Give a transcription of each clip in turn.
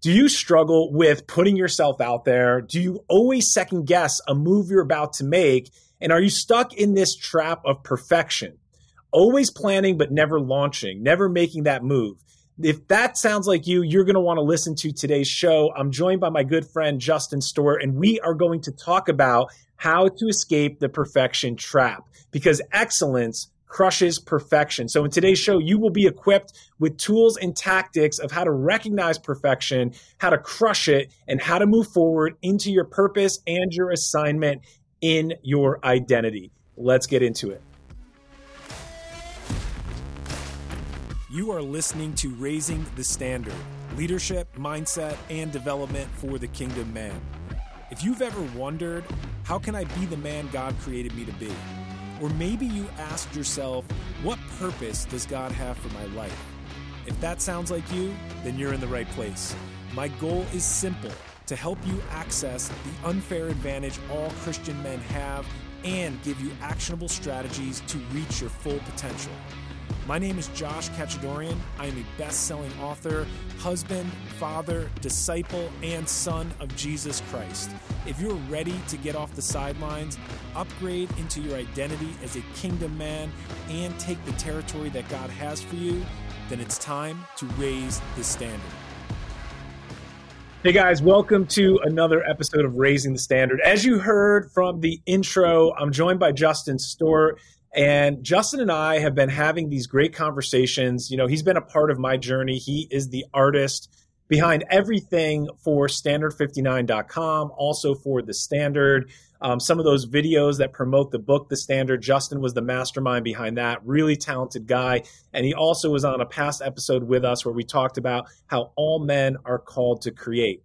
Do you struggle with putting yourself out there? Do you always second guess a move you're about to make? And are you stuck in this trap of perfection? Always planning, but never launching, never making that move. If that sounds like you, you're going to want to listen to today's show. I'm joined by my good friend Justin Stewart, and we are going to talk about how to escape the perfection trap because excellence crushes perfection. So in today's show, you will be equipped with tools and tactics of how to recognize perfection, how to crush it, and how to move forward into your purpose and your assignment in your identity. Let's get into it. You are listening to Raising the Standard leadership, mindset, and development for the kingdom man. If you've ever wondered, how can I be the man God created me to be? Or maybe you asked yourself, what purpose does God have for my life? If that sounds like you, then you're in the right place. My goal is simple to help you access the unfair advantage all Christian men have and give you actionable strategies to reach your full potential. My name is Josh Kachadorian. I am a best selling author, husband, father, disciple, and son of Jesus Christ. If you're ready to get off the sidelines, upgrade into your identity as a kingdom man, and take the territory that God has for you, then it's time to raise the standard. Hey guys, welcome to another episode of Raising the Standard. As you heard from the intro, I'm joined by Justin Stewart. And Justin and I have been having these great conversations. You know, he's been a part of my journey. He is the artist behind everything for standard59.com, also for the standard. Um, some of those videos that promote the book, The Standard, Justin was the mastermind behind that. Really talented guy. And he also was on a past episode with us where we talked about how all men are called to create.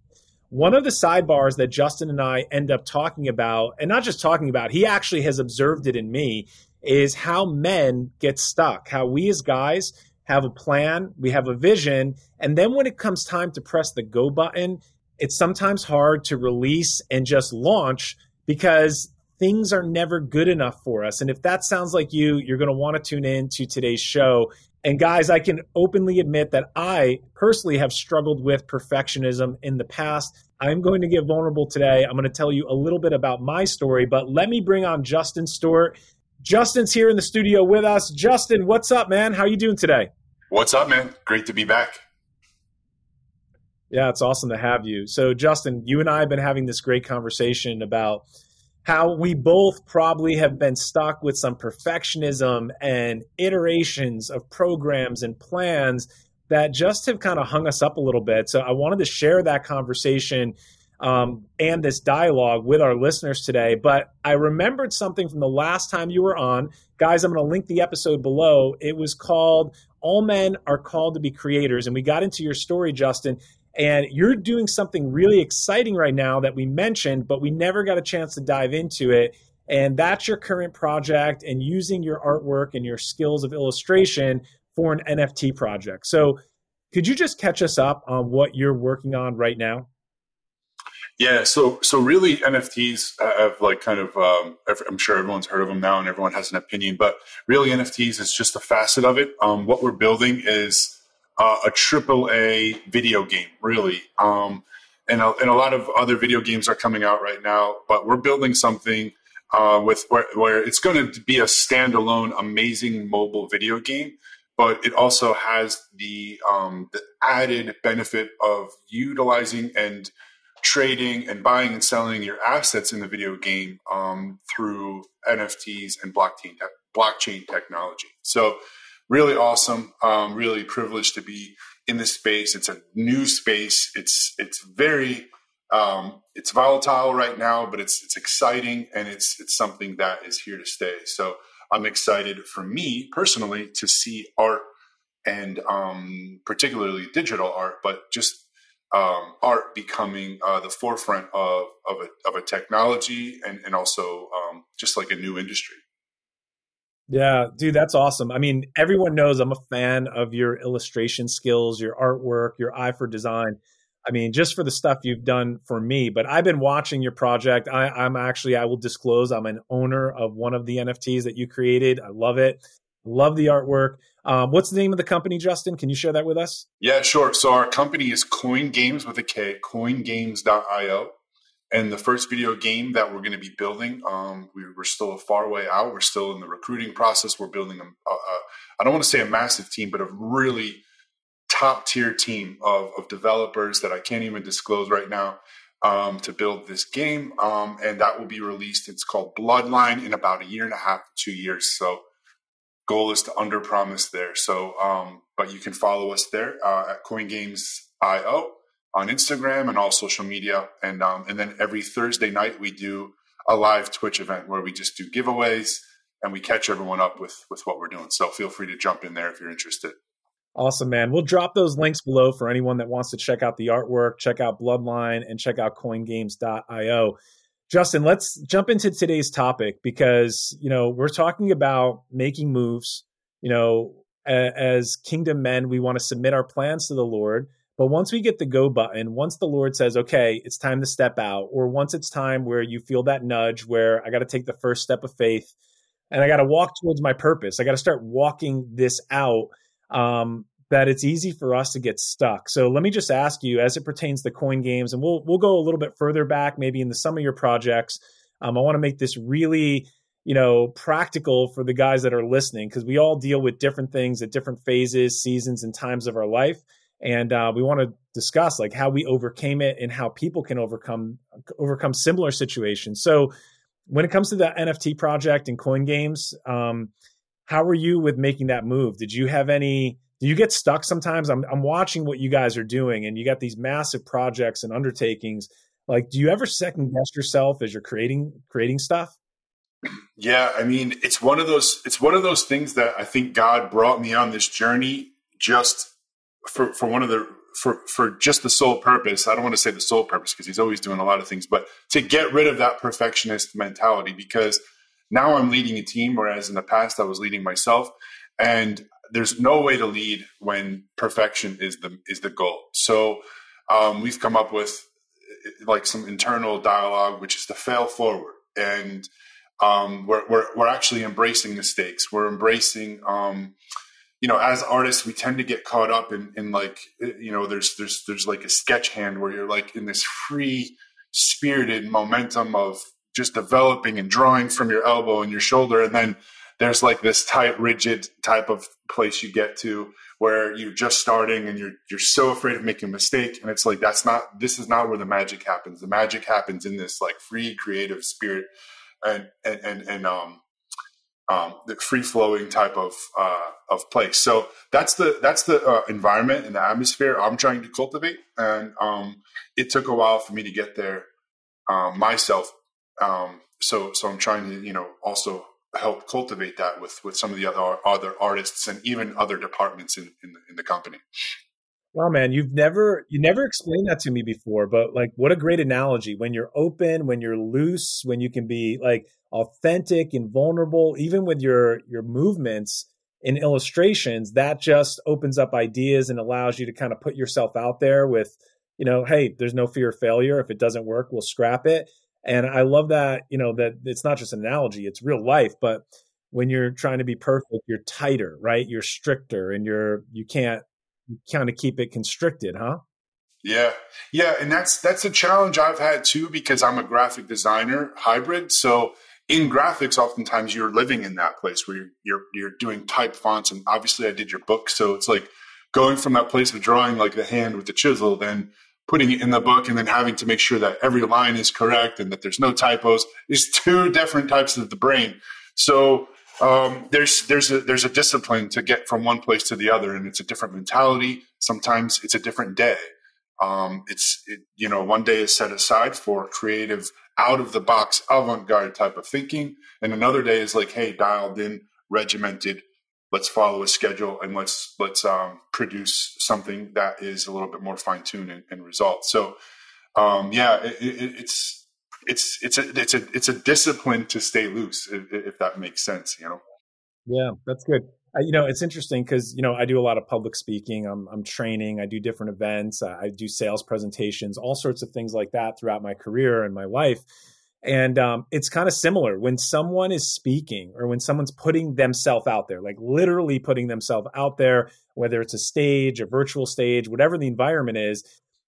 One of the sidebars that Justin and I end up talking about, and not just talking about, he actually has observed it in me, is how men get stuck, how we as guys have a plan, we have a vision, and then when it comes time to press the go button, it's sometimes hard to release and just launch because things are never good enough for us. And if that sounds like you, you're going to want to tune in to today's show. And guys, I can openly admit that I personally have struggled with perfectionism in the past. I'm going to get vulnerable today. I'm going to tell you a little bit about my story, but let me bring on Justin Stewart. Justin's here in the studio with us. Justin, what's up, man? How you doing today? What's up, man? Great to be back. Yeah, it's awesome to have you. So, Justin, you and I have been having this great conversation about how we both probably have been stuck with some perfectionism and iterations of programs and plans that just have kind of hung us up a little bit. So, I wanted to share that conversation um, and this dialogue with our listeners today. But I remembered something from the last time you were on. Guys, I'm going to link the episode below. It was called All Men Are Called to Be Creators. And we got into your story, Justin. And you're doing something really exciting right now that we mentioned, but we never got a chance to dive into it. And that's your current project and using your artwork and your skills of illustration for an NFT project. So, could you just catch us up on what you're working on right now? Yeah, so so really NFTs have like kind of um, I'm sure everyone's heard of them now and everyone has an opinion, but really NFTs is just a facet of it. Um, what we're building is uh, a triple A video game, really, um, and a, and a lot of other video games are coming out right now, but we're building something uh, with where, where it's going to be a standalone, amazing mobile video game but it also has the um, the added benefit of utilizing and trading and buying and selling your assets in the video game um, through NFTs and blockchain te- blockchain technology. So really awesome. Um, really privileged to be in this space. It's a new space. It's it's very um, it's volatile right now, but it's it's exciting and it's it's something that is here to stay. So I'm excited for me personally to see art and um, particularly digital art, but just um, art becoming uh, the forefront of of a, of a technology and and also um, just like a new industry. Yeah, dude, that's awesome. I mean, everyone knows I'm a fan of your illustration skills, your artwork, your eye for design. I mean, just for the stuff you've done for me, but I've been watching your project. I, am actually, I will disclose, I'm an owner of one of the NFTs that you created. I love it. Love the artwork. Um, what's the name of the company, Justin? Can you share that with us? Yeah, sure. So our company is Koin Games with a K, koingames.io. And the first video game that we're going to be building, um, we, are still a far way out. We're still in the recruiting process. We're building a, a, a I don't want to say a massive team, but a really top tier team of, of developers that I can't even disclose right now um, to build this game. Um, and that will be released. It's called Bloodline in about a year and a half, two years. So goal is to under promise there. So, um, but you can follow us there uh, at KoinGames.io on Instagram and all social media. And, um, and then every Thursday night we do a live Twitch event where we just do giveaways and we catch everyone up with, with what we're doing. So feel free to jump in there if you're interested. Awesome, man. We'll drop those links below for anyone that wants to check out the artwork, check out Bloodline, and check out koingames.io. Justin, let's jump into today's topic because, you know, we're talking about making moves. You know, as kingdom men, we want to submit our plans to the Lord. But once we get the go button, once the Lord says, okay, it's time to step out, or once it's time where you feel that nudge where I got to take the first step of faith and I got to walk towards my purpose, I got to start walking this out um, that it's easy for us to get stuck. So let me just ask you, as it pertains to koin games, and we'll we'll go a little bit further back, maybe in the some of your projects. Um, I want to make this really, you know, practical for the guys that are listening because we all deal with different things at different phases, seasons, and times of our life, and uh, we want to discuss like how we overcame it and how people can overcome overcome similar situations. So when it comes to the NFT project and koin games. Um, how were you with making that move? Did you have any? Do you get stuck sometimes? I'm I'm watching what you guys are doing, and you got these massive projects and undertakings. Like, do you ever second guess yourself as you're creating creating stuff? Yeah, I mean, it's one of those it's one of those things that I think God brought me on this journey just for for one of the for for just the sole purpose. I don't want to say the sole purpose because he's always doing a lot of things, but to get rid of that perfectionist mentality because now I'm leading a team, whereas in the past I was leading myself. And there's no way to lead when perfection is the is the goal. So um, we've come up with like some internal dialogue, which is to fail forward, and um, we're, we're we're actually embracing mistakes. We're embracing, um, you know, as artists, we tend to get caught up in in like you know, there's there's there's like a sketch hand where you're like in this free spirited momentum of just developing and drawing from your elbow and your shoulder and then there's like this tight rigid type of place you get to where you're just starting and you're you're so afraid of making a mistake. And it's like that's not this is not where the magic happens. The magic happens in this like free creative spirit and and and, and um um, the free flowing type of uh, of place. So that's the that's the uh, environment and the atmosphere I'm trying to cultivate, and um, it took a while for me to get there um, myself. Um, so so I'm trying to you know also help cultivate that with with some of the other other artists and even other departments in in the, in the company. Well, man, you've never you never explained that to me before, but like what a great analogy. When you're open, when you're loose, when you can be like authentic and vulnerable, even with your your movements in illustrations, that just opens up ideas and allows you to kind of put yourself out there with, you know, hey, there's no fear of failure. If it doesn't work, we'll scrap it. And I love that, you know, that it's not just an analogy, it's real life, but when you're trying to be perfect, you're tighter, right? You're stricter and you're you can't you kind of keep it constricted, huh? Yeah. Yeah, and that's that's a challenge I've had too because I'm a graphic designer hybrid. So in graphics oftentimes you're living in that place where you're you're, you're doing type fonts and obviously I did your book so it's like going from that place of drawing like the hand with the chisel then putting it in the book and then having to make sure that every line is correct and that there's no typos is two different types of the brain. So um, there's there's a there's a discipline to get from one place to the other, and it's a different mentality. Sometimes it's a different day. Um, it's it, you know one day is set aside for creative, out of the box, avant garde type of thinking, and another day is like, hey, dialed in, regimented, let's follow a schedule and let's let's um, produce something that is a little bit more fine tuned and, and results. So um, yeah, it, it, it's it's it's a it's a it's a discipline to stay loose if, if that makes sense. You know. Yeah, that's good. Uh, you know, it's interesting because you know I do a lot of public speaking. I'm I'm training. I do different events. I do sales presentations, all sorts of things like that throughout my career and my life. And um, it's kind of similar when someone is speaking or when someone's putting themselves out there, like literally putting themselves out there, whether it's a stage, a virtual stage, whatever the environment is,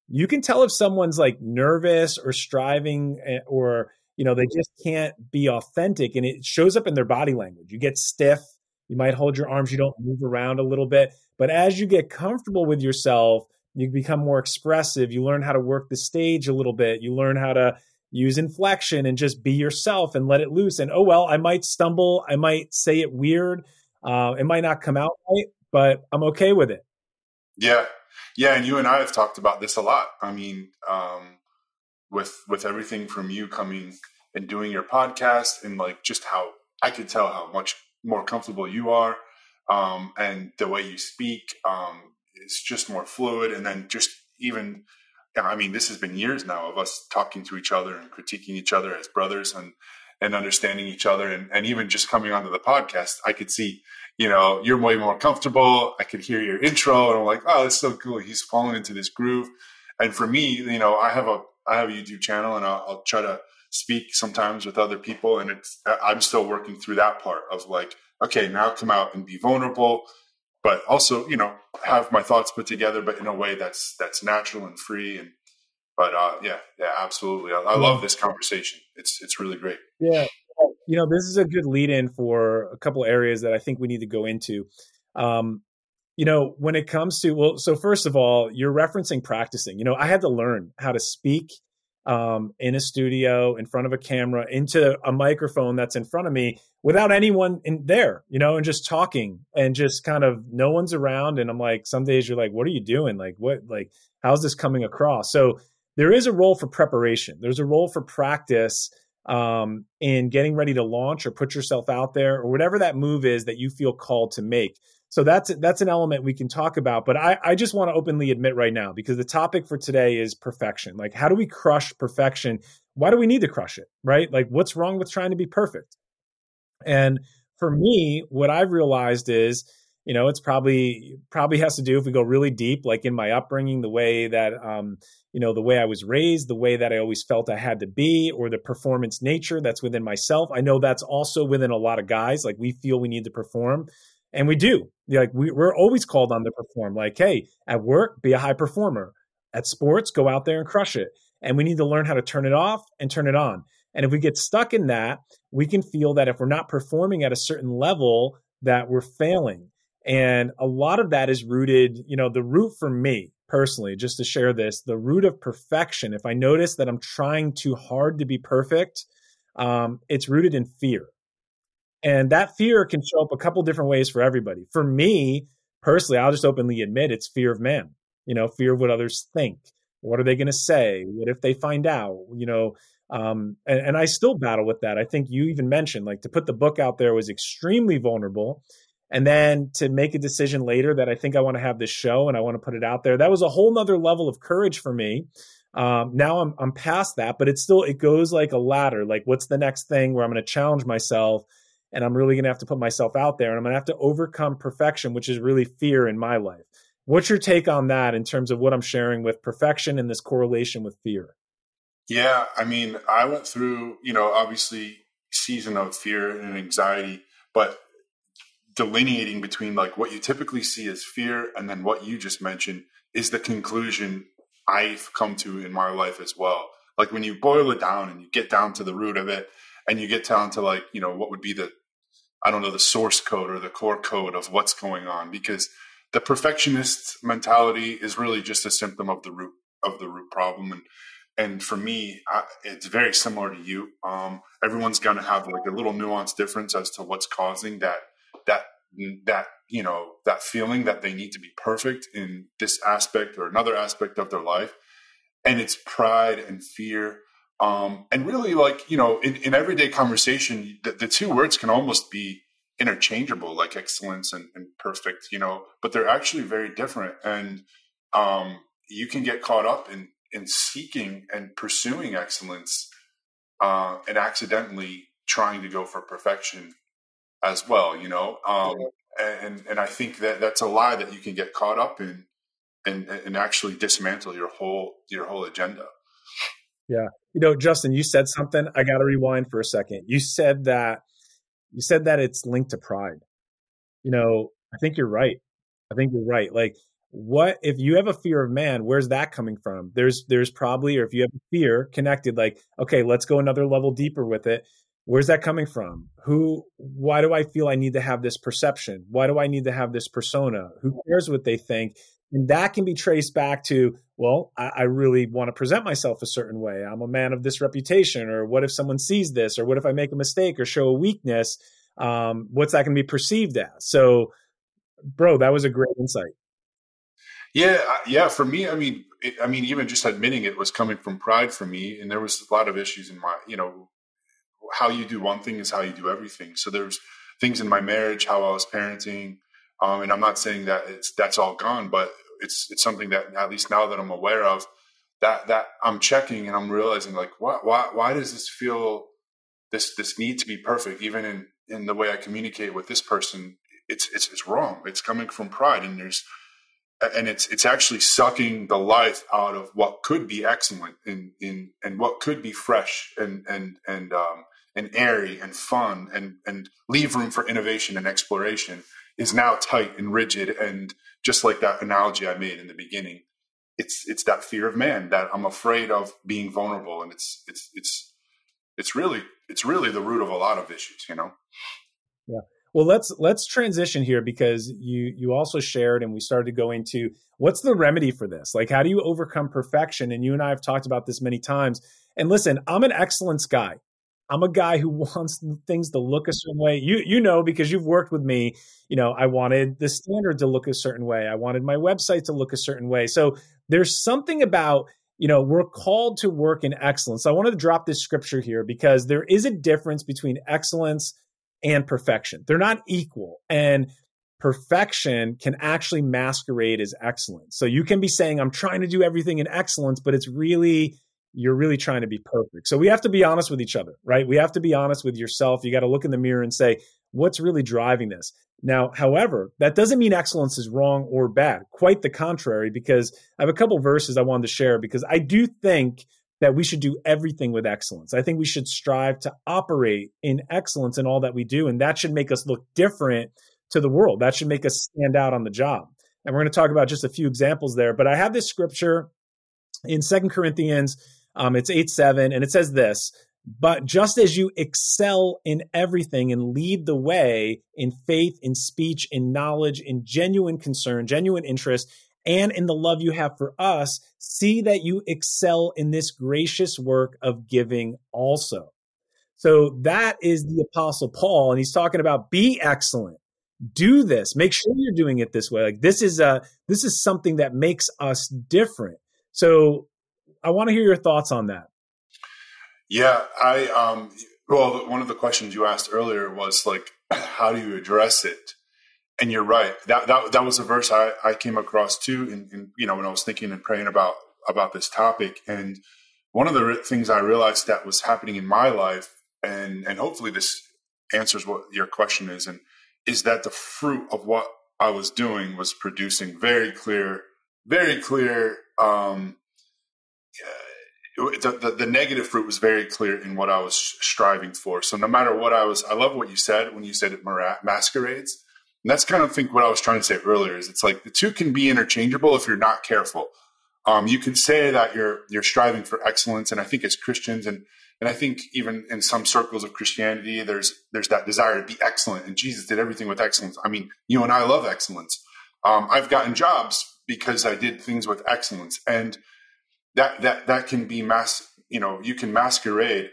you can tell if someone's like nervous or striving eh, or, you know, they just can't be authentic and it shows up in their body language. You get stiff, you might hold your arms, you don't move around a little bit. But as you get comfortable with yourself, you become more expressive. You learn how to work the stage a little bit. You learn how to use inflection and just be yourself and let it loose. And oh, well, I might stumble. I might say it weird. Uh, it might not come out right, but I'm okay with it. Yeah. Yeah. And you and I have talked about this a lot. I mean, um, with, with everything from you coming and doing your podcast and like just how I could tell how much more comfortable you are. Um, and the way you speak, um, is just more fluid. And then just even I mean, this has been years now of us talking to each other and critiquing each other as brothers and and understanding each other and, and even just coming onto the podcast, I could see, you know, you're way more comfortable. I could hear your intro and I'm like, oh, that's so cool. He's fallen into this groove. And for me, you know, I have a I have a YouTube channel and I'll, I'll try to speak sometimes with other people and it's I'm still working through that part of like, okay, now come out and be vulnerable, but also you know have my thoughts put together but in a way that's that's natural and free and but uh, yeah yeah absolutely. I, I, love this conversation. It's it's really great. Yeah. You know this is a good lead in for a couple areas that i think we need to go into. Um, you know when it comes to well so first of all you're referencing practicing. You know i had to learn how to speak um, in a studio in front of a camera into a microphone that's in front of me without anyone in there, you know, and just talking and just kind of no one's around. And I'm like, some days you're like, what are you doing? Like, what, like, how's this coming across? So there is a role for preparation. There's a role for practice um, in getting ready to launch or put yourself out there or whatever that move is that you feel called to make. So that's that's an element we can talk about. But I, I just want to openly admit right now because the topic for today is perfection. Like, how do we crush perfection? Why do we need to crush it? Right? Like, what's wrong with trying to be perfect? And for me, what I've realized is, you know, it's probably probably has to do if we go really deep, like in my upbringing, the way that um, you know, the way I was raised, the way that I always felt I had to be, or the performance nature that's within myself. I know that's also within a lot of guys. Like we feel we need to perform and we do. Like we, we're always called on to perform. Like hey at work be a high performer. At sports go out there and crush it. And we need to learn how to turn it off and turn it on. And if we get stuck in that we can feel that if we're not performing at a certain level that we're failing. And a lot of that is rooted you know the root for me personally just to share this the root of perfection. If i notice that i'm trying too hard to be perfect um, it's rooted in fear and that fear can show up a couple different ways for everybody. For me personally, I'll just openly admit it's fear of man, you know, fear of what others think. What are they going to say? What if they find out? You know, um, and, and I still battle with that. I think you even mentioned like to put the book out there was extremely vulnerable. And then to make a decision later that I think I want to have this show and I want to put it out there, that was a whole nother level of courage for me. Um, now I'm I'm past that, but it still it goes like a ladder. Like, what's the next thing where I'm going to challenge myself and I'm really going to have to put myself out there and I'm going to have to overcome perfection, which is really fear in my life. What's your take on that in terms of what I'm sharing with perfection and this correlation with fear? Yeah, I mean, I went through, you know, obviously season of fear and anxiety, but delineating between like what you typically see as fear and then what you just mentioned is the conclusion I've come to in my life as well. Like when you boil it down and you get down to the root of it, and you get down to like you know what would be the i don't know the source code or the core code of what's going on because the perfectionist mentality is really just a symptom of the root of the root problem. And and for me I, it's very similar to you. Um, everyone's going to have like a little nuance difference as to what's causing that that that you know that feeling that they need to be perfect in this aspect or another aspect of their life. And it's pride and fear um, and really, like, you know, in, in everyday conversation, the, the, two words can almost be interchangeable, like excellence and, and, perfect, you know, but they're actually very different. And um, you can get caught up in, in seeking and pursuing excellence uh, and accidentally trying to go for perfection as well, you know. Um, and, and I think that that's a lie that you can get caught up in and, and actually dismantle your whole your whole agenda. Yeah. You know, Justin, you said something. I got to rewind for a second. You said that you said that it's linked to pride. You know, I think you're right. I think you're right. Like what if you have a fear of man, where's that coming from? There's there's probably or if you have fear connected like, okay, let's go another level deeper with it. Where's that coming from? Who why do I feel I need to have this perception? Why do I need to have this persona? Who cares what they think? And that can be traced back to, well, I, I, really want to present myself a certain way. I'm a man of this reputation. Or what if someone sees this? Or what if I make a mistake or show a weakness? Um, what's that going to be perceived as? So, bro, that was a great insight. Yeah, yeah. For me, I mean, it, I mean, even just admitting it was coming from pride for me, and there was a lot of issues in my, you know, how you do one thing is how you do everything. So there's things in my marriage, how I was parenting, um, and I'm not saying that that's all gone, but it's it's something that at least now that I'm aware of, that that I'm checking and I'm realizing like why why why does this feel this this need to be perfect? Even in in the way I communicate with this person it's it's it's wrong. It's coming from pride and there's and it's it's actually sucking the life out of what could be excellent in in and what could be fresh and and and um and airy and fun and and leave room for innovation and exploration is now tight and rigid and just like that analogy I made in the beginning it's it's that fear of man that I'm afraid of being vulnerable and it's it's it's it's really it's really the root of a lot of issues you know? Yeah. Well let's let's transition here because you you also shared and we started to go into what's the remedy for this? Like how do you overcome perfection? And you and I have talked about this many times. And listen I'm an excellence guy I'm a guy who wants things to look a certain way. You you know because you've worked with me. You know I wanted the standard to look a certain way. I wanted my website to look a certain way. So there's something about you know we're called to work in excellence. I wanted to drop this scripture here because there is a difference between excellence and perfection. They're not equal, and perfection can actually masquerade as excellence. So you can be saying I'm trying to do everything in excellence, but it's really you're really trying to be perfect. So we have to be honest with each other, right? We have to be honest with yourself. You got to look in the mirror and say, what's really driving this? Now, however, that doesn't mean excellence is wrong or bad. Quite the contrary, because I have a couple verses I wanted to share because I do think that we should do everything with excellence. I think we should strive to operate in excellence in all that we do. And that should make us look different to the world. That should make us stand out on the job. And we're going to talk about just a few examples there. But I have this scripture in Second Corinthians um, it's 8 7, and it says this But just as you excel in everything and lead the way in faith, in speech, in knowledge, in genuine concern, genuine interest, and in the love you have for us, see that you excel in this gracious work of giving also. So that is the Apostle Paul, and he's talking about be excellent. Do this. Make sure you're doing it this way. Like this is a this is something that makes us different. So I want to hear your thoughts on that. Yeah, I um well, one of the questions you asked earlier was like how do you address it? And you're right. That that that was a verse I, I came across too in, in you know when I was thinking and praying about about this topic and one of the things I realized that was happening in my life and and hopefully this answers what your question is and is that the fruit of what I was doing was producing very clear very clear um the, the, the, negative fruit was very clear in what I was striving for. So no matter what I was, I love what you said when you said it masquerades. And that's kind of think what I was trying to say earlier is it's like the two can be interchangeable if you're not careful. Um, you can say that you're you're striving for excellence, and I think as Christians, and and I think even in some circles of Christianity, there's there's that desire to be excellent, and Jesus did everything with excellence. I mean, you and I love excellence. Um, I've gotten jobs because I did things with excellence, and that that that can be mass you know you can masquerade.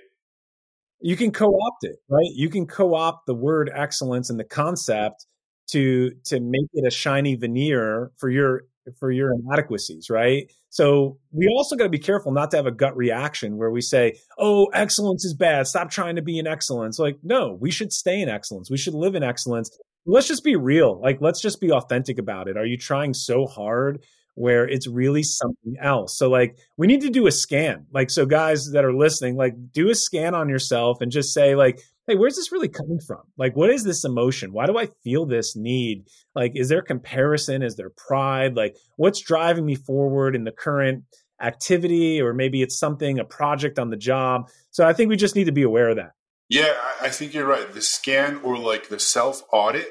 You can co-opt it right? You can co-opt the word excellence and the concept to to make it a shiny veneer for your for your inadequacies right? So we also got to be careful not to have a gut reaction where we say oh excellence is bad. Stop trying to be in excellence. Like no we should stay in excellence. We should live in excellence. Let's just be real. Like let's just be authentic about it. Are you trying so hard where it's really something else. So like we need to do a scan. Like so guys that are listening, like do a scan on yourself and just say like, hey, where's this really coming from? Like what is this emotion? Why do I feel this need? Like is there comparison? Is there pride? Like what's driving me forward in the current activity or maybe it's something, a project on the job. So I think we just need to be aware of that. Yeah, I think you're right. The scan or like the self audit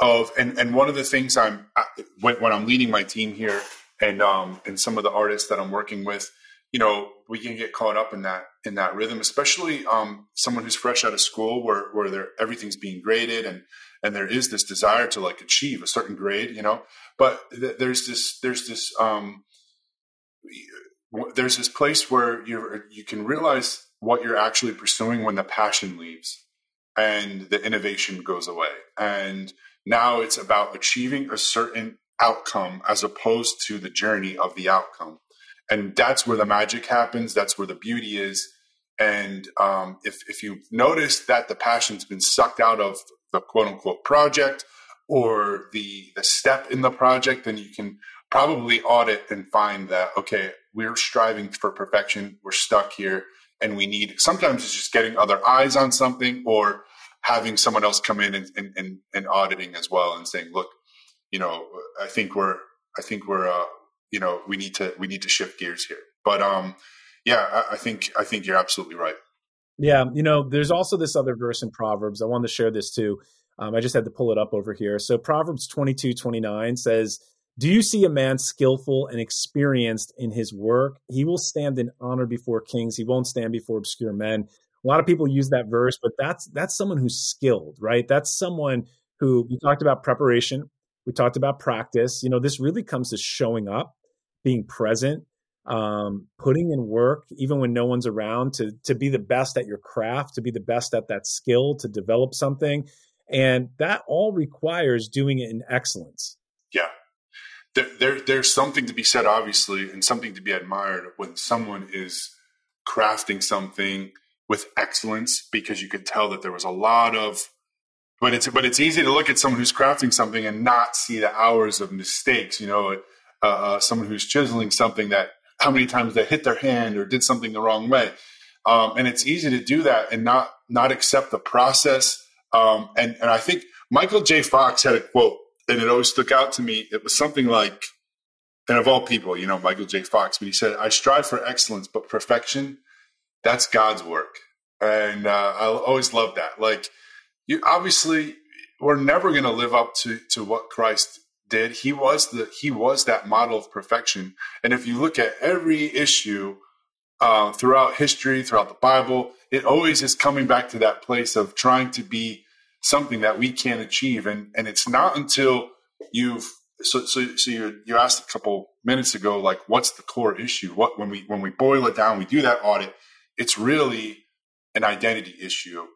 of, and, and one of the things I'm, when, when I'm leading my team here and, um, and some of the artists that I'm working with, you know, we can get caught up in that, in that rhythm, especially, um, someone who's fresh out of school where, where everything's being graded and, and there is this desire to like achieve a certain grade, you know, but th- there's this, there's this, um, there's this place where you you can realize what you're actually pursuing when the passion leaves and the innovation goes away. And now it's about achieving a certain outcome as opposed to the journey of the outcome. And that's where the magic happens. That's where the beauty is. And um, if, if you notice that the passion's been sucked out of the quote unquote project or the, the step in the project, then you can probably audit and find that, okay, we're striving for perfection. We're stuck here and we need, sometimes it's just getting other eyes on something or having someone else come in and, and, and, and auditing as well and saying, look, you know, I think we're, I think we're, uh, you know, we need to, we need to shift gears here. But, um, yeah, I, I think, I think you're absolutely right. Yeah. You know, there's also this other verse in Proverbs. I wanted to share this too. Um, I just had to pull it up over here. So Proverbs 22, 29 says, do you see a man skillful and experienced in his work? He will stand in honor before kings. He won't stand before obscure men. A lot of people use that verse, but that's that's someone who's skilled, right? That's someone who we talked about preparation, we talked about practice. You know, this really comes to showing up, being present, um, putting in work, even when no one's around, to to be the best at your craft, to be the best at that skill, to develop something, and that all requires doing it in excellence. Yeah, there, there, there's something to be said, obviously, and something to be admired when someone is crafting something with excellence because you could tell that there was a lot of but it's but it's easy to look at someone who's crafting something and not see the hours of mistakes you know uh, uh, someone who's chiseling something that how many times they hit their hand or did something the wrong way um, and it's easy to do that and not not accept the process um, and and i think michael j fox had a quote and it always stuck out to me. It was something like, and of all people, you know, Michael J. Fox, but he said, I strive for excellence, but perfection, that's God's work. And uh, I always love that. Like, you obviously, we're never going to live up to, to what Christ did. He was the he was that model of perfection. And if you look at every issue uh, throughout history, throughout the Bible, it always is coming back to that place of trying to be something that we can't achieve. And and it's not until you've so so so you you asked a couple minutes ago, like what's the core issue? What when we when we boil it down, we do that audit, it's really an identity issue.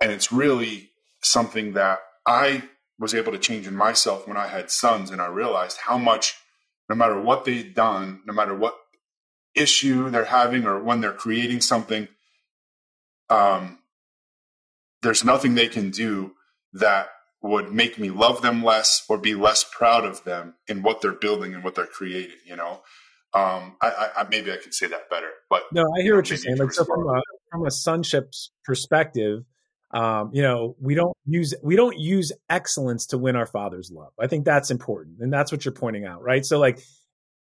And it's really something that I was able to change in myself when I had sons and I realized how much no matter what they've done, no matter what issue they're having or when they're creating something, um, there's nothing they can do that would make me love them less or be less proud of them in what they're building and what they're creating. You know, um, I, I, maybe I could say that better, but no, I hear what you're saying. Like so from a from a sonship's perspective, um, you know, we don't use we don't use excellence to win our father's love. I think that's important, and that's what you're pointing out, right? So like,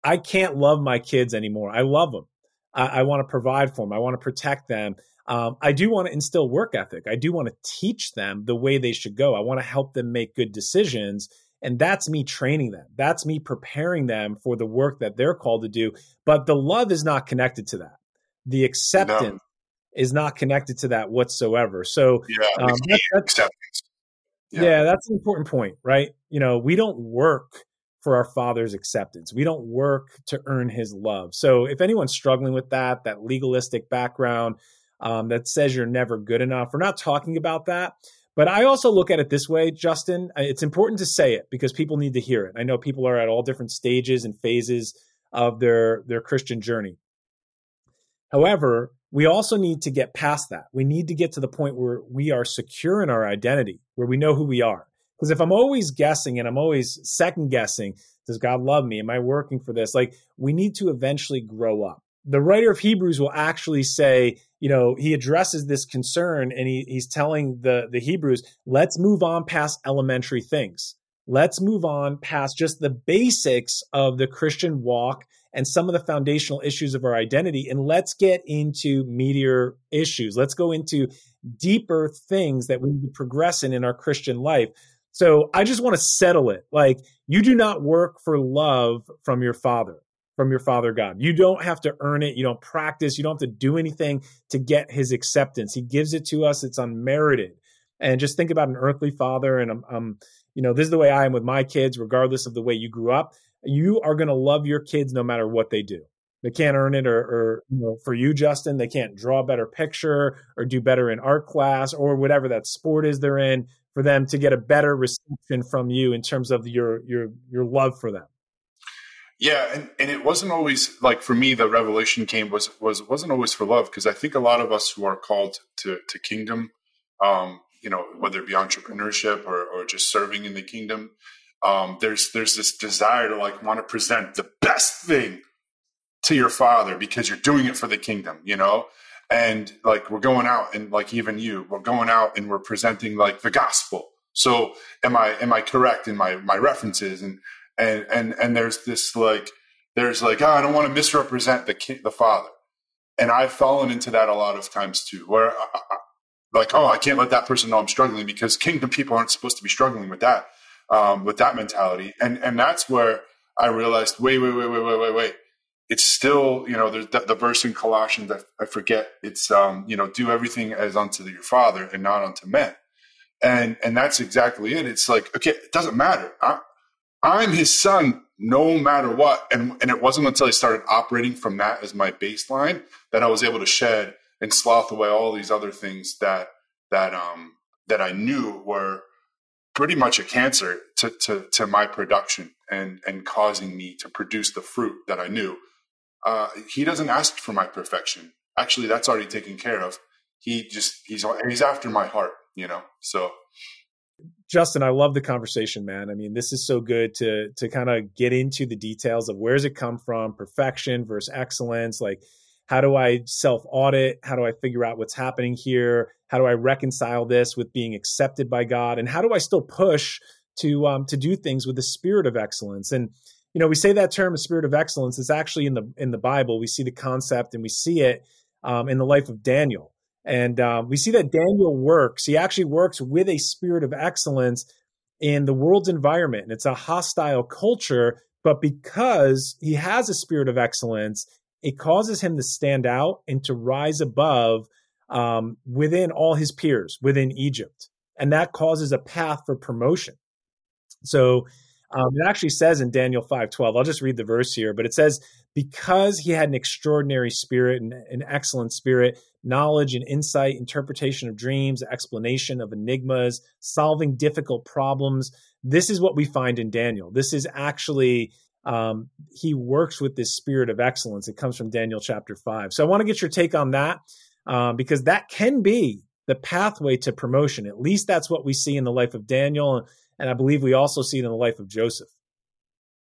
I can't love my kids anymore. I love them. I, I want to provide for them. I want to protect them. Um, I do want to instill work ethic. I do want to teach them the way they should go. I want to help them make good decisions. And that's me training them. That's me preparing them for the work that they're called to do. But the love is not connected to that. The acceptance. Is not connected to that whatsoever. So, yeah, um, that's, acceptance. Yeah. yeah, that's an important point, right? You know, we don't work for our father's acceptance. We don't work to earn his love. So if anyone's struggling with that, that legalistic background, um, that says you're never good enough. We're not talking about that. But I also look at it this way, Justin. It's important to say it because people need to hear it. I know people are at all different stages and phases of their their Christian journey. However, we also need to get past that. We need to get to the point where we are secure in our identity, where we know who we are. Because if I'm always guessing and I'm always second guessing, does God love me? Am I working for this? Like, we need to eventually grow up the writer of Hebrews will actually say, you know, he addresses this concern and he, he's telling the, the Hebrews, let's move on past elementary things. Let's move on past just the basics of the Christian walk and some of the foundational issues of our identity. And let's get into meatier issues. Let's go into deeper things that we need to progress in in our Christian life. So I just want to settle it. Like you do not work for love from your father, from your father God. You don't have to earn it. You don't practice. You don't have to do anything to get his acceptance. He gives it to us. It's unmerited. And just think about an earthly father. And I'm, I'm you know, this is the way I am with my kids, regardless of the way you grew up. You are going to love your kids no matter what they do. They can't earn it, or, or you know, for you, Justin, they can't draw a better picture or do better in art class or whatever that sport is they're in for them to get a better reception from you in terms of your your your love for them. Yeah, and, and it wasn't always like for me the revelation came was was wasn't always for love because I think a lot of us who are called to to kingdom, um, you know, whether it be entrepreneurship or or just serving in the kingdom, um, there's there's this desire to like want to present the best thing to your father because you're doing it for the kingdom, you know? And like we're going out and like even you we're going out and we're presenting like the gospel. So am i am i correct in my my references? And and and and there's this like there's like oh, i don't want to misrepresent the king, the father. And i've fallen into that a lot of times too where I, I, like oh i can't let that person know i'm struggling because kingdom people aren't supposed to be struggling with that um, with that mentality and and that's where i realized wait wait wait wait wait wait wait it's still, you know, there's the, the verse in Colossians, I, I forget, it's, um, you know, do everything as unto your father and not unto men. And, and that's exactly it. It's like, okay, it doesn't matter. I, I'm his son no matter what. And, and it wasn't until I started operating from that as my baseline that I was able to shed and slough away all these other things that, that, um, that I knew were pretty much a cancer to, to, to my production and, and causing me to produce the fruit that I knew uh, he doesn't ask for my perfection. Actually, that's already taken care of. He just he's he's after my heart, you know. So Justin, I love the conversation, man. I mean, this is so good to to kind of get into the details of where's it come from, perfection versus excellence. Like, how do I self audit? How do I figure out what's happening here? How do I reconcile this with being accepted by God? And how do I still push to um, to do things with the spirit of excellence? And you know, we say that term, a spirit of excellence, is actually in the in the Bible. We see the concept and we see it um, in the life of Daniel, and um, we see that Daniel works. He actually works with a spirit of excellence in the world's environment, and it's a hostile culture. But because he has a spirit of excellence, it causes him to stand out and to rise above um, within all his peers within Egypt, and that causes a path for promotion. So um, it actually says in Daniel 5:12. I'll just read the verse here, but it says because he had an extraordinary spirit and an excellent spirit, knowledge and insight, interpretation of dreams, explanation of enigmas, solving difficult problems. This is what we find in Daniel. This is actually um, he works with this spirit of excellence. It comes from Daniel chapter five. So I want to get your take on that um, because that can be the pathway to promotion. At least that's what we see in the life of Daniel and I believe we also see it in the life of Joseph.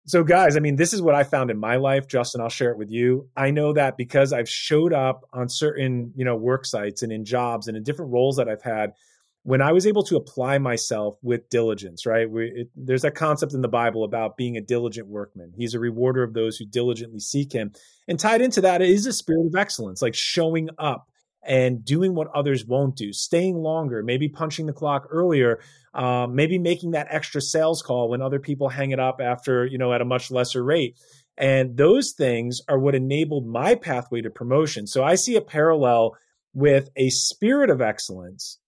So, guys, I mean, this is what I found in my life. Justin, I'll share it with you. I know that because I've showed up on certain, you know, work sites and in jobs and in different roles that I've had, when I was able to apply myself with diligence, right? We, it, there's that concept in the Bible about being a diligent workman. He's a rewarder of those who diligently seek him. And tied into that is a spirit of excellence, like showing up and doing what others won't do, staying longer, maybe punching the clock earlier, um, maybe making that extra sales call when other people hang it up after, you know, at a much lesser rate. And those things are what enabled my pathway to promotion. So I see a parallel with a spirit of excellence.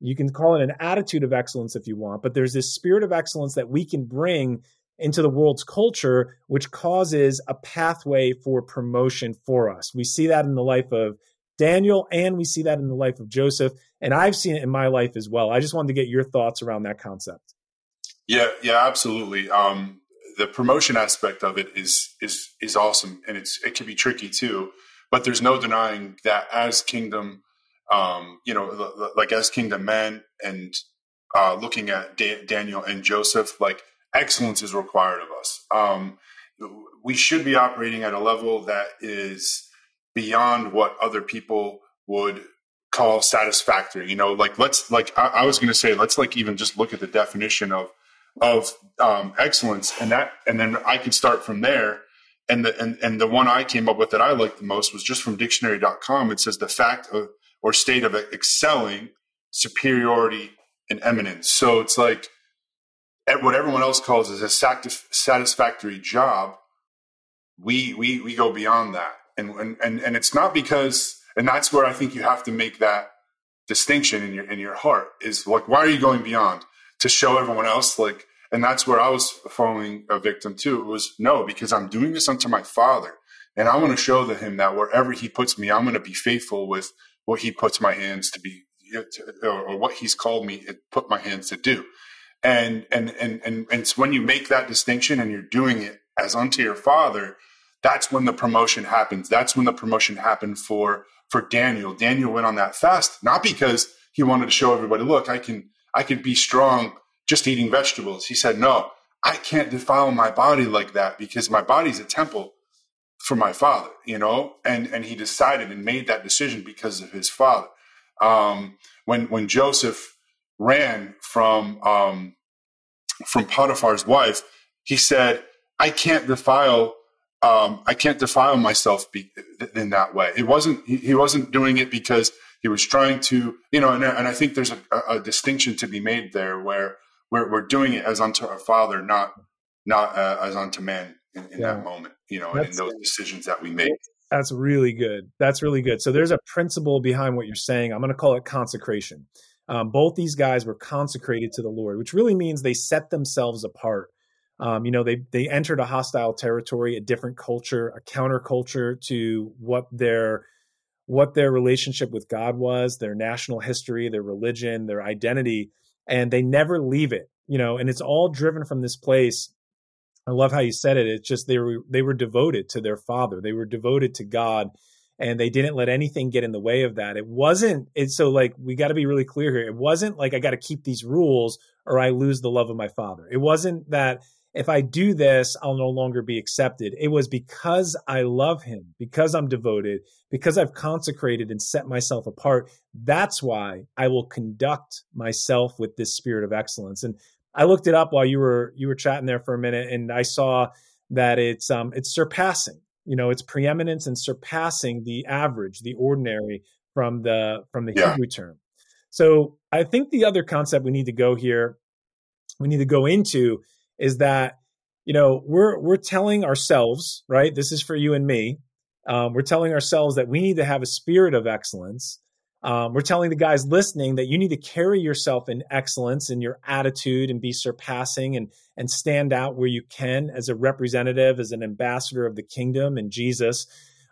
You can call it an attitude of excellence if you want, but there's this spirit of excellence that we can bring into the world's culture, which causes a pathway for promotion for us. We see that in the life of Daniel, and we see that in the life of Joseph. And I've seen it in my life as well. I just wanted to get your thoughts around that concept. Yeah, yeah, absolutely. Um, the promotion aspect of it is is is awesome, and it's it can be tricky too. But there's no denying that as kingdom, um, you know, like as kingdom men, and uh, looking at da- Daniel and Joseph, like excellence is required of us. Um, we should be operating at a level that is beyond what other people would call satisfactory. You know, like let's like I, I was going to say let's like even just look at the definition of of um, excellence, and that and then I could start from there and the and, and the one I came up with that I liked the most was just from dictionary.com. It says the fact of, or state of excelling, superiority, and eminence. So it's like eh, what everyone else calls is a satisfactory job. We we we go beyond that, and and and it's not because, and that's where I think you have to make that distinction in your in your heart is like why are you going beyond to show everyone else like and that's where I was falling a victim too. It was no, because I'm doing this unto my father. And I want to show to him that wherever he puts me, I'm going to be faithful with what he puts my hands to be, or what he's called me put my hands to do. And, and, and, and, and when you make that distinction and you're doing it as unto your father, that's when the promotion happens. That's when the promotion happened for, for Daniel. Daniel went on that fast, not because he wanted to show everybody, look, I can, I can be strong just eating vegetables. He said, No, I can't defile my body like that because my body's a temple for my father, you know? And and he decided and made that decision because of his father. Um, when when Joseph ran from um, from Potiphar's wife, he said, I can't defile um, I can't defile myself be, in that way. It wasn't he, he, wasn't doing it because he was trying to, you know, and, and I think there's a, a, distinction to be made there where we're, we're doing it as unto our father, not, not uh, as unto man in, in yeah. that moment, you know, and in those decisions that we make. That's really good. That's really good. So there's a principle behind what you're saying. I'm going to call it consecration. Um, both these guys were consecrated to the Lord, which really means they set themselves apart. Um, you know, they they entered a hostile territory, a different culture, a counterculture to what their what their relationship with God was, their national history, their religion, their identity and they never leave it, you know, and it's all driven from this place. I love how you said it. It's just they were they were devoted to their father. They were devoted to God and they didn't let anything get in the way of that. It wasn't it's so like we got to be really clear here. It wasn't like I got to keep these rules or I lose the love of my father. It wasn't that if I do this, I'll no longer be accepted. It was because I love him, because I'm devoted, because I've consecrated and set myself apart. That's why I will conduct myself with this spirit of excellence. And I looked it up while you were you were chatting there for a minute, and I saw that it's um it's surpassing. You know, it's preeminence and surpassing the average, the ordinary from the from the yeah. Hebrew term. So I think the other concept we need to go here, we need to go into is that you know we're we're telling ourselves right this is for you and me um, we're telling ourselves that we need to have a spirit of excellence um, we're telling the guys listening that you need to carry yourself in excellence in your attitude and be surpassing and and stand out where you can as a representative as an ambassador of the kingdom and jesus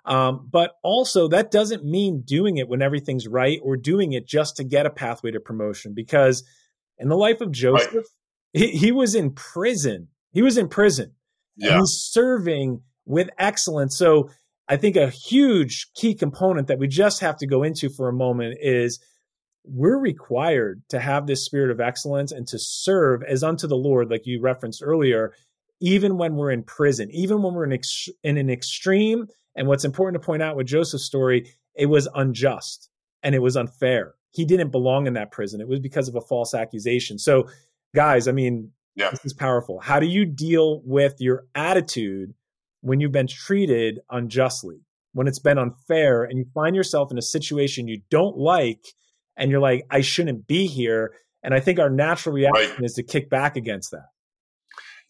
um, but also that doesn't mean doing it when everything's right or doing it just to get a pathway to promotion because in the life of joseph right he, he was in prison. He was in prison. Yeah. he's serving with excellence. So I think a huge key component that we just have to go into for a moment is we're required to have this spirit of excellence and to serve as unto the Lord, like you referenced earlier, even when we're in prison, even when we're in, ex- in an extreme. And what's important to point out with Joseph's story, it was unjust and it was unfair. He didn't belong in that prison. It was because of a false accusation. So guys, I mean, yeah. this is powerful. How do you deal with your attitude when you've been treated unjustly, when it's been unfair, and you find yourself in a situation you don't like, and you're like, I shouldn't be here? And I think our natural reaction right. is to kick back against that.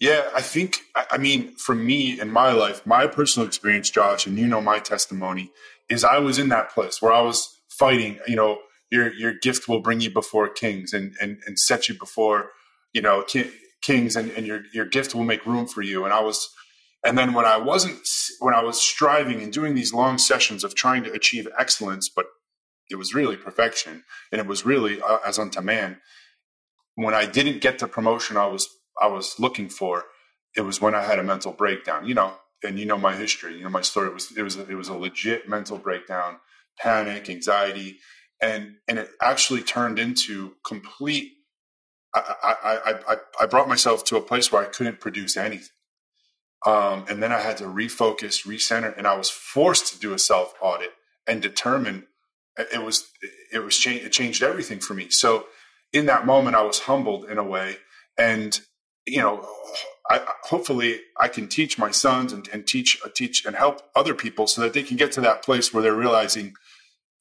Yeah, I think, I mean, for me in my life, my personal experience, Josh, and you know my testimony, is I was in that place where I was fighting, you know, your your gift will bring you before kings and and, and set you before you know, kings and, and your, your gift will make room for you. And I was, and then when I wasn't, when I was striving and doing these long sessions of trying to achieve excellence, but it was really perfection and it was really uh, as unto man. When I didn't get the promotion I was, I was looking for, it was when I had a mental breakdown, you know, and you know my history, you know my story. It was it was a, it was a legit mental breakdown, panic, anxiety, and and it actually turned into complete I, I, I, I brought myself to a place where I couldn't produce anything. Um, and then I had to refocus, recenter, and I was forced to do a self audit and determine it was it was change, it changed everything for me. So in that moment, I was humbled in a way, and you know, I, hopefully I can teach my sons and, and teach uh, teach and help other people so that they can get to that place where they're realizing,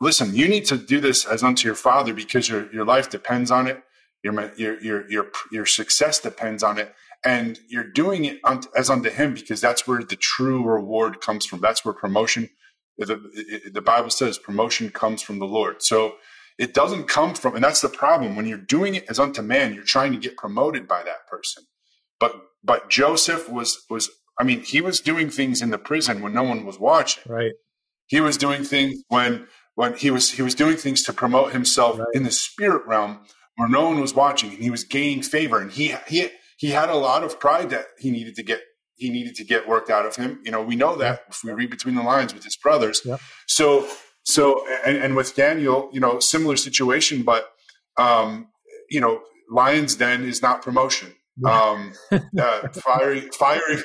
listen, you need to do this as unto your father because your your life depends on it. Your your your your your success depends on it, and you're doing it as unto him because that's where the true reward comes from. That's where promotion. The, the Bible says promotion comes from the Lord. So it doesn't come from, and that's the problem. When you're doing it as unto man, you're trying to get promoted by that person. But but Joseph was was I mean, he was doing things in the prison when no one was watching. Right. He was doing things when when he was he was doing things to promote himself right. in the spirit realm where no one was watching and he was gaining favor and he he he had a lot of pride that he needed to get he needed to get worked out of him. You know, we know that if we read between the lines with his brothers. Yeah. So so and, and with Daniel, you know, similar situation, but um, you know, Lion's Den is not promotion um, uh, fiery, fiery,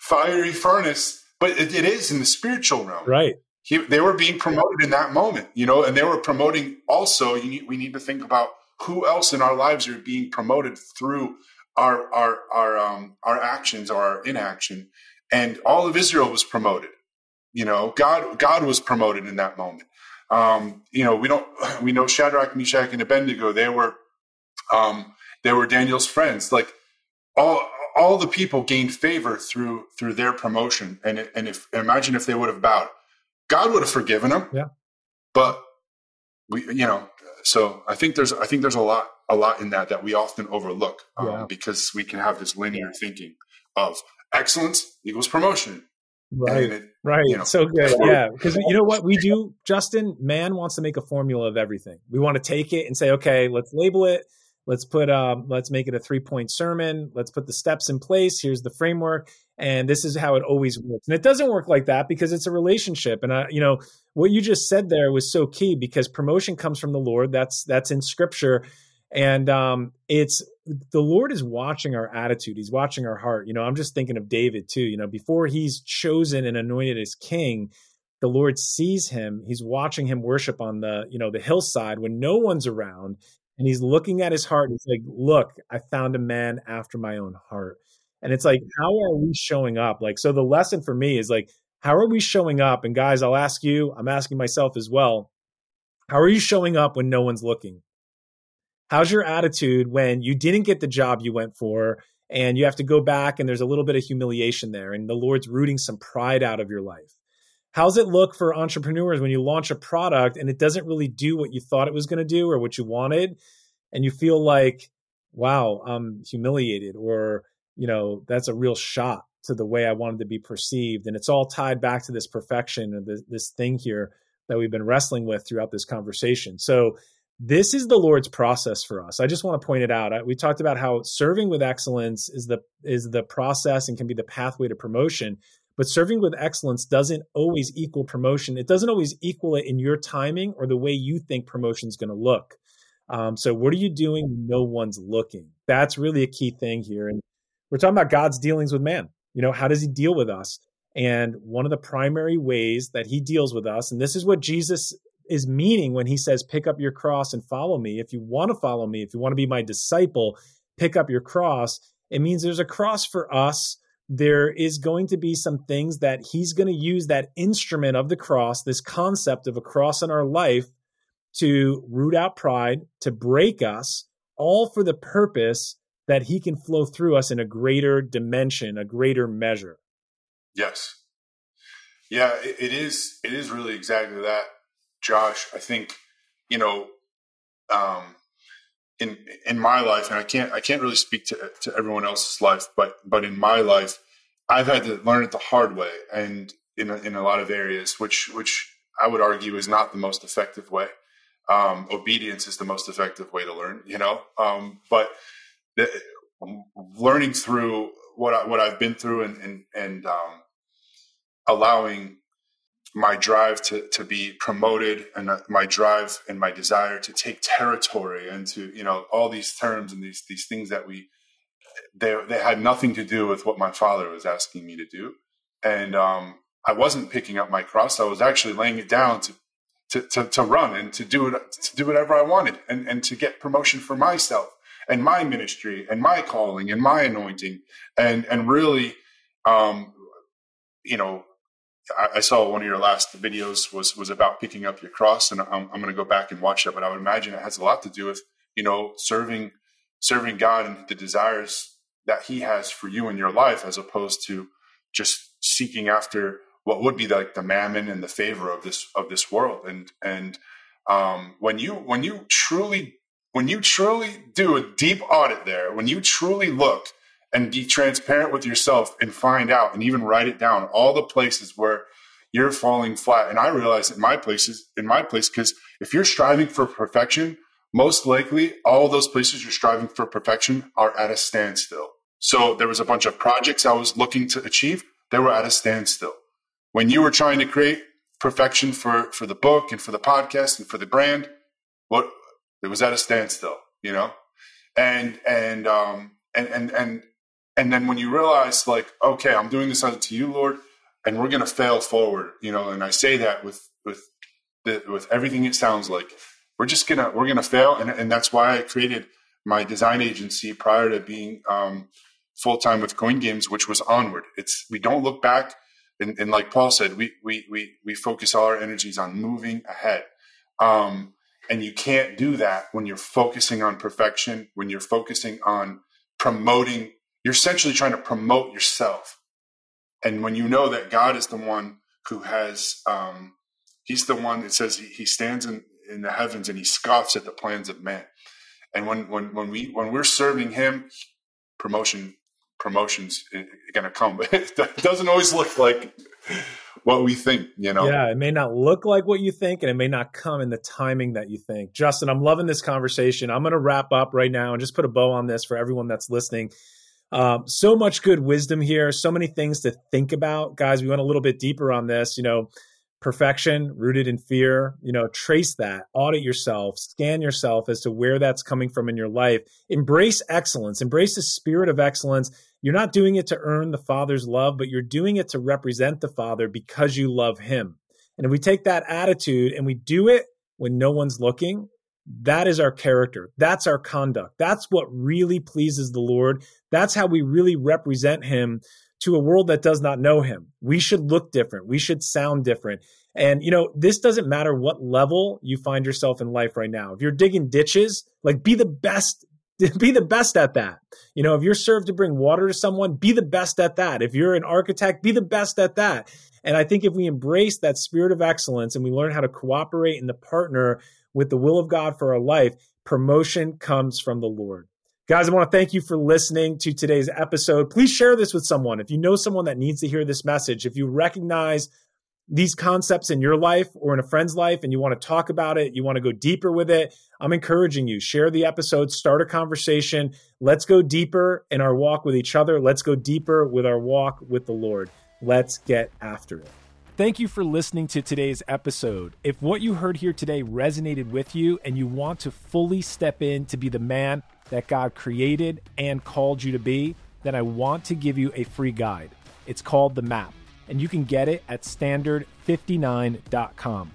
fiery furnace. But it, it is in the spiritual realm, right? He, they were being promoted in that moment, you know, and they were promoting. Also, you need, we need to think about who else in our lives are being promoted through our our our um, our actions or our inaction. And all of Israel was promoted. You know, God God was promoted in that moment. Um, you know, we don't we know Shadrach, Meshach, and Abednego. They were um, they were Daniel's friends. Like all all the people gained favor through through their promotion and and if imagine if they would have bowed god would have forgiven them yeah but we you know so i think there's i think there's a lot a lot in that that we often overlook um, yeah. because we can have this linear thinking of excellence equals promotion. Right. It, right. you know, so good. Yeah. Because you know what we do? Justin man wants to make a formula of everything. We want to take it and say okay let's label it let's put um, let's make it a three point sermon. Let's put the steps in place. Here's the framework. And this is how it always works. And it doesn't work like that because it's a relationship. And I, you know what you just said there was so key because promotion comes from the lord. That's that's in scripture. And um, it's the lord is watching our attitude. He's watching our heart. You know i'm just thinking of david too. You know before he's chosen and anointed as king the lord sees him. He's watching him worship on the you know the hillside when no one's around and he's looking at his heart and he's like, Look, I found a man after my own heart. And it's like, how are we showing up? Like, so the lesson for me is like, how are we showing up? And guys, I'll ask you, I'm asking myself as well. How are you showing up when no one's looking? How's your attitude when you didn't get the job you went for and you have to go back and there's a little bit of humiliation there and the Lord's rooting some pride out of your life? How's it look for entrepreneurs when you launch a product and it doesn't really do what you thought it was going to do or what you wanted? And you feel like, wow, I'm humiliated, or, you know, that's a real shot to the way I wanted to be perceived. And it's all tied back to this perfection of this, this thing here that we've been wrestling with throughout this conversation. So, this is the Lord's process for us. I just want to point it out. We talked about how serving with excellence is the is the process and can be the pathway to promotion. But serving with excellence doesn't always equal promotion. It doesn't always equal it in your timing or the way you think promotion is going to look. Um, so, what are you doing no one's looking? That's really a key thing here. And we're talking about God's dealings with man. You know, how does he deal with us? And one of the primary ways that he deals with us, and this is what Jesus is meaning when he says, pick up your cross and follow me. If you want to follow me, if you want to be my disciple, pick up your cross. It means there's a cross for us there is going to be some things that he's going to use that instrument of the cross, this concept of a cross in our life, to root out pride, to break us, all for the purpose that he can flow through us in a greater dimension, a greater measure. Yes. Yeah, it is. It is really exactly that, Josh. I think, you know, um, in in my life, and I can't I can't really speak to to everyone else's life, but but in my life, I've had to learn it the hard way, and in a, in a lot of areas, which which I would argue is not the most effective way. Um, obedience is the most effective way to learn, you know. Um, but the, learning through what I, what I've been through and and, and um, allowing my drive to, to be promoted and my drive and my desire to take territory and to you know all these terms and these these things that we they they had nothing to do with what my father was asking me to do. And um, I wasn't picking up my cross. I was actually laying it down to to, to, to run and to do it to do whatever I wanted and, and to get promotion for myself and my ministry and my calling and my anointing and and really um you know I, saw one of your last videos was was about picking up your cross and i'm, I'm going to go back and watch that but i would imagine it has a lot to do with you know serving serving god and the desires that he has for you in your life as opposed to just seeking after what would be like the mammon and the favor of this of this world. And and um, when you when you truly when you truly do a deep audit there when you truly look and be transparent with yourself and find out and even write it down. All the places where you're falling flat. And i realize in my places in my place because if you're striving for perfection most likely all those places you're striving for perfection are at a standstill. So there was a bunch of projects i was looking to achieve they were at a standstill. When you were trying to create perfection for for the book and for the podcast and for the brand what it was at a standstill you know? And and um and and and and then when you realize like okay i'm doing this unto you lord and we're going to fail forward you know and i say that with with the, with everything it sounds like we're just gonna we're gonna fail. And, and that's why i created my design agency prior to being um, full-time with Koin Games which was onward. It's we don't look back. And, and like Paul said, we, we, we, we focus all our energies on moving ahead. Um, and you can't do that when you're focusing on perfection, when you're focusing on promoting, you're essentially trying to promote yourself. And when you know that God is the one who has, um, he's the one that says he, he stands in, in the heavens and he scoffs at the plans of man. And when, when, when we, when we're serving him, promotion promotions going to come. But it doesn't always look like what we think, you know? Yeah, it may not look like what you think and it may not come in the timing that you think. Justin, I'm loving this conversation. I'm going to wrap up right now and just put a bow on this for everyone that's listening. Um, so much good wisdom here, so many things to think about. Guys, we went a little bit deeper on this. You know, perfection rooted in fear you know trace that audit yourself scan yourself as to where that's coming from in your life embrace excellence embrace the spirit of excellence you're not doing it to earn the father's love but you're doing it to represent the father because you love him and if we take that attitude and we do it when no one's looking that is our character that's our conduct that's what really pleases the lord that's how we really represent him to a world that does not know him. We should look different. We should sound different. And, you know, this doesn't matter what level you find yourself in life right now. If you're digging ditches, like be the best, be the best at that. You know, if you're served to bring water to someone, be the best at that. If you're an architect, be the best at that. And I think if we embrace that spirit of excellence and we learn how to cooperate and to partner with the will of God for our life, promotion comes from the Lord. Guys, I want to thank you for listening to today's episode. Please share this with someone. If you know someone that needs to hear this message, if you recognize these concepts in your life or in a friend's life and you want to talk about it, you want to go deeper with it, I'm encouraging you. Share the episode, start a conversation. Let's go deeper in our walk with each other. Let's go deeper with our walk with the Lord. Let's get after it. Thank you for listening to today's episode. If what you heard here today resonated with you and you want to fully step in to be the man that God created and called you to be, then I want to give you a free guide. It's called The Map, and you can get it at standard59.com.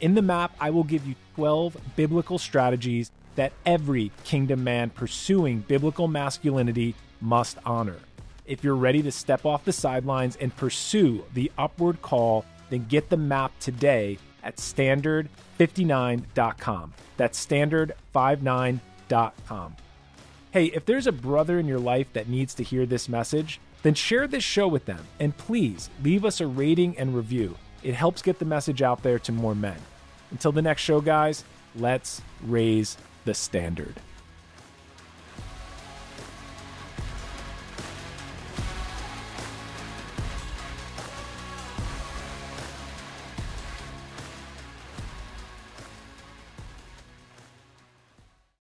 In the map, I will give you 12 biblical strategies that every kingdom man pursuing biblical masculinity must honor. If you're ready to step off the sidelines and pursue the upward call, then get the map today at standard59.com. That's standard59.com Hey, if there's a brother in your life that needs to hear this message, then share this show with them and please leave us a rating and review. It helps get the message out there to more men. Until the next show, guys, let's raise the standard.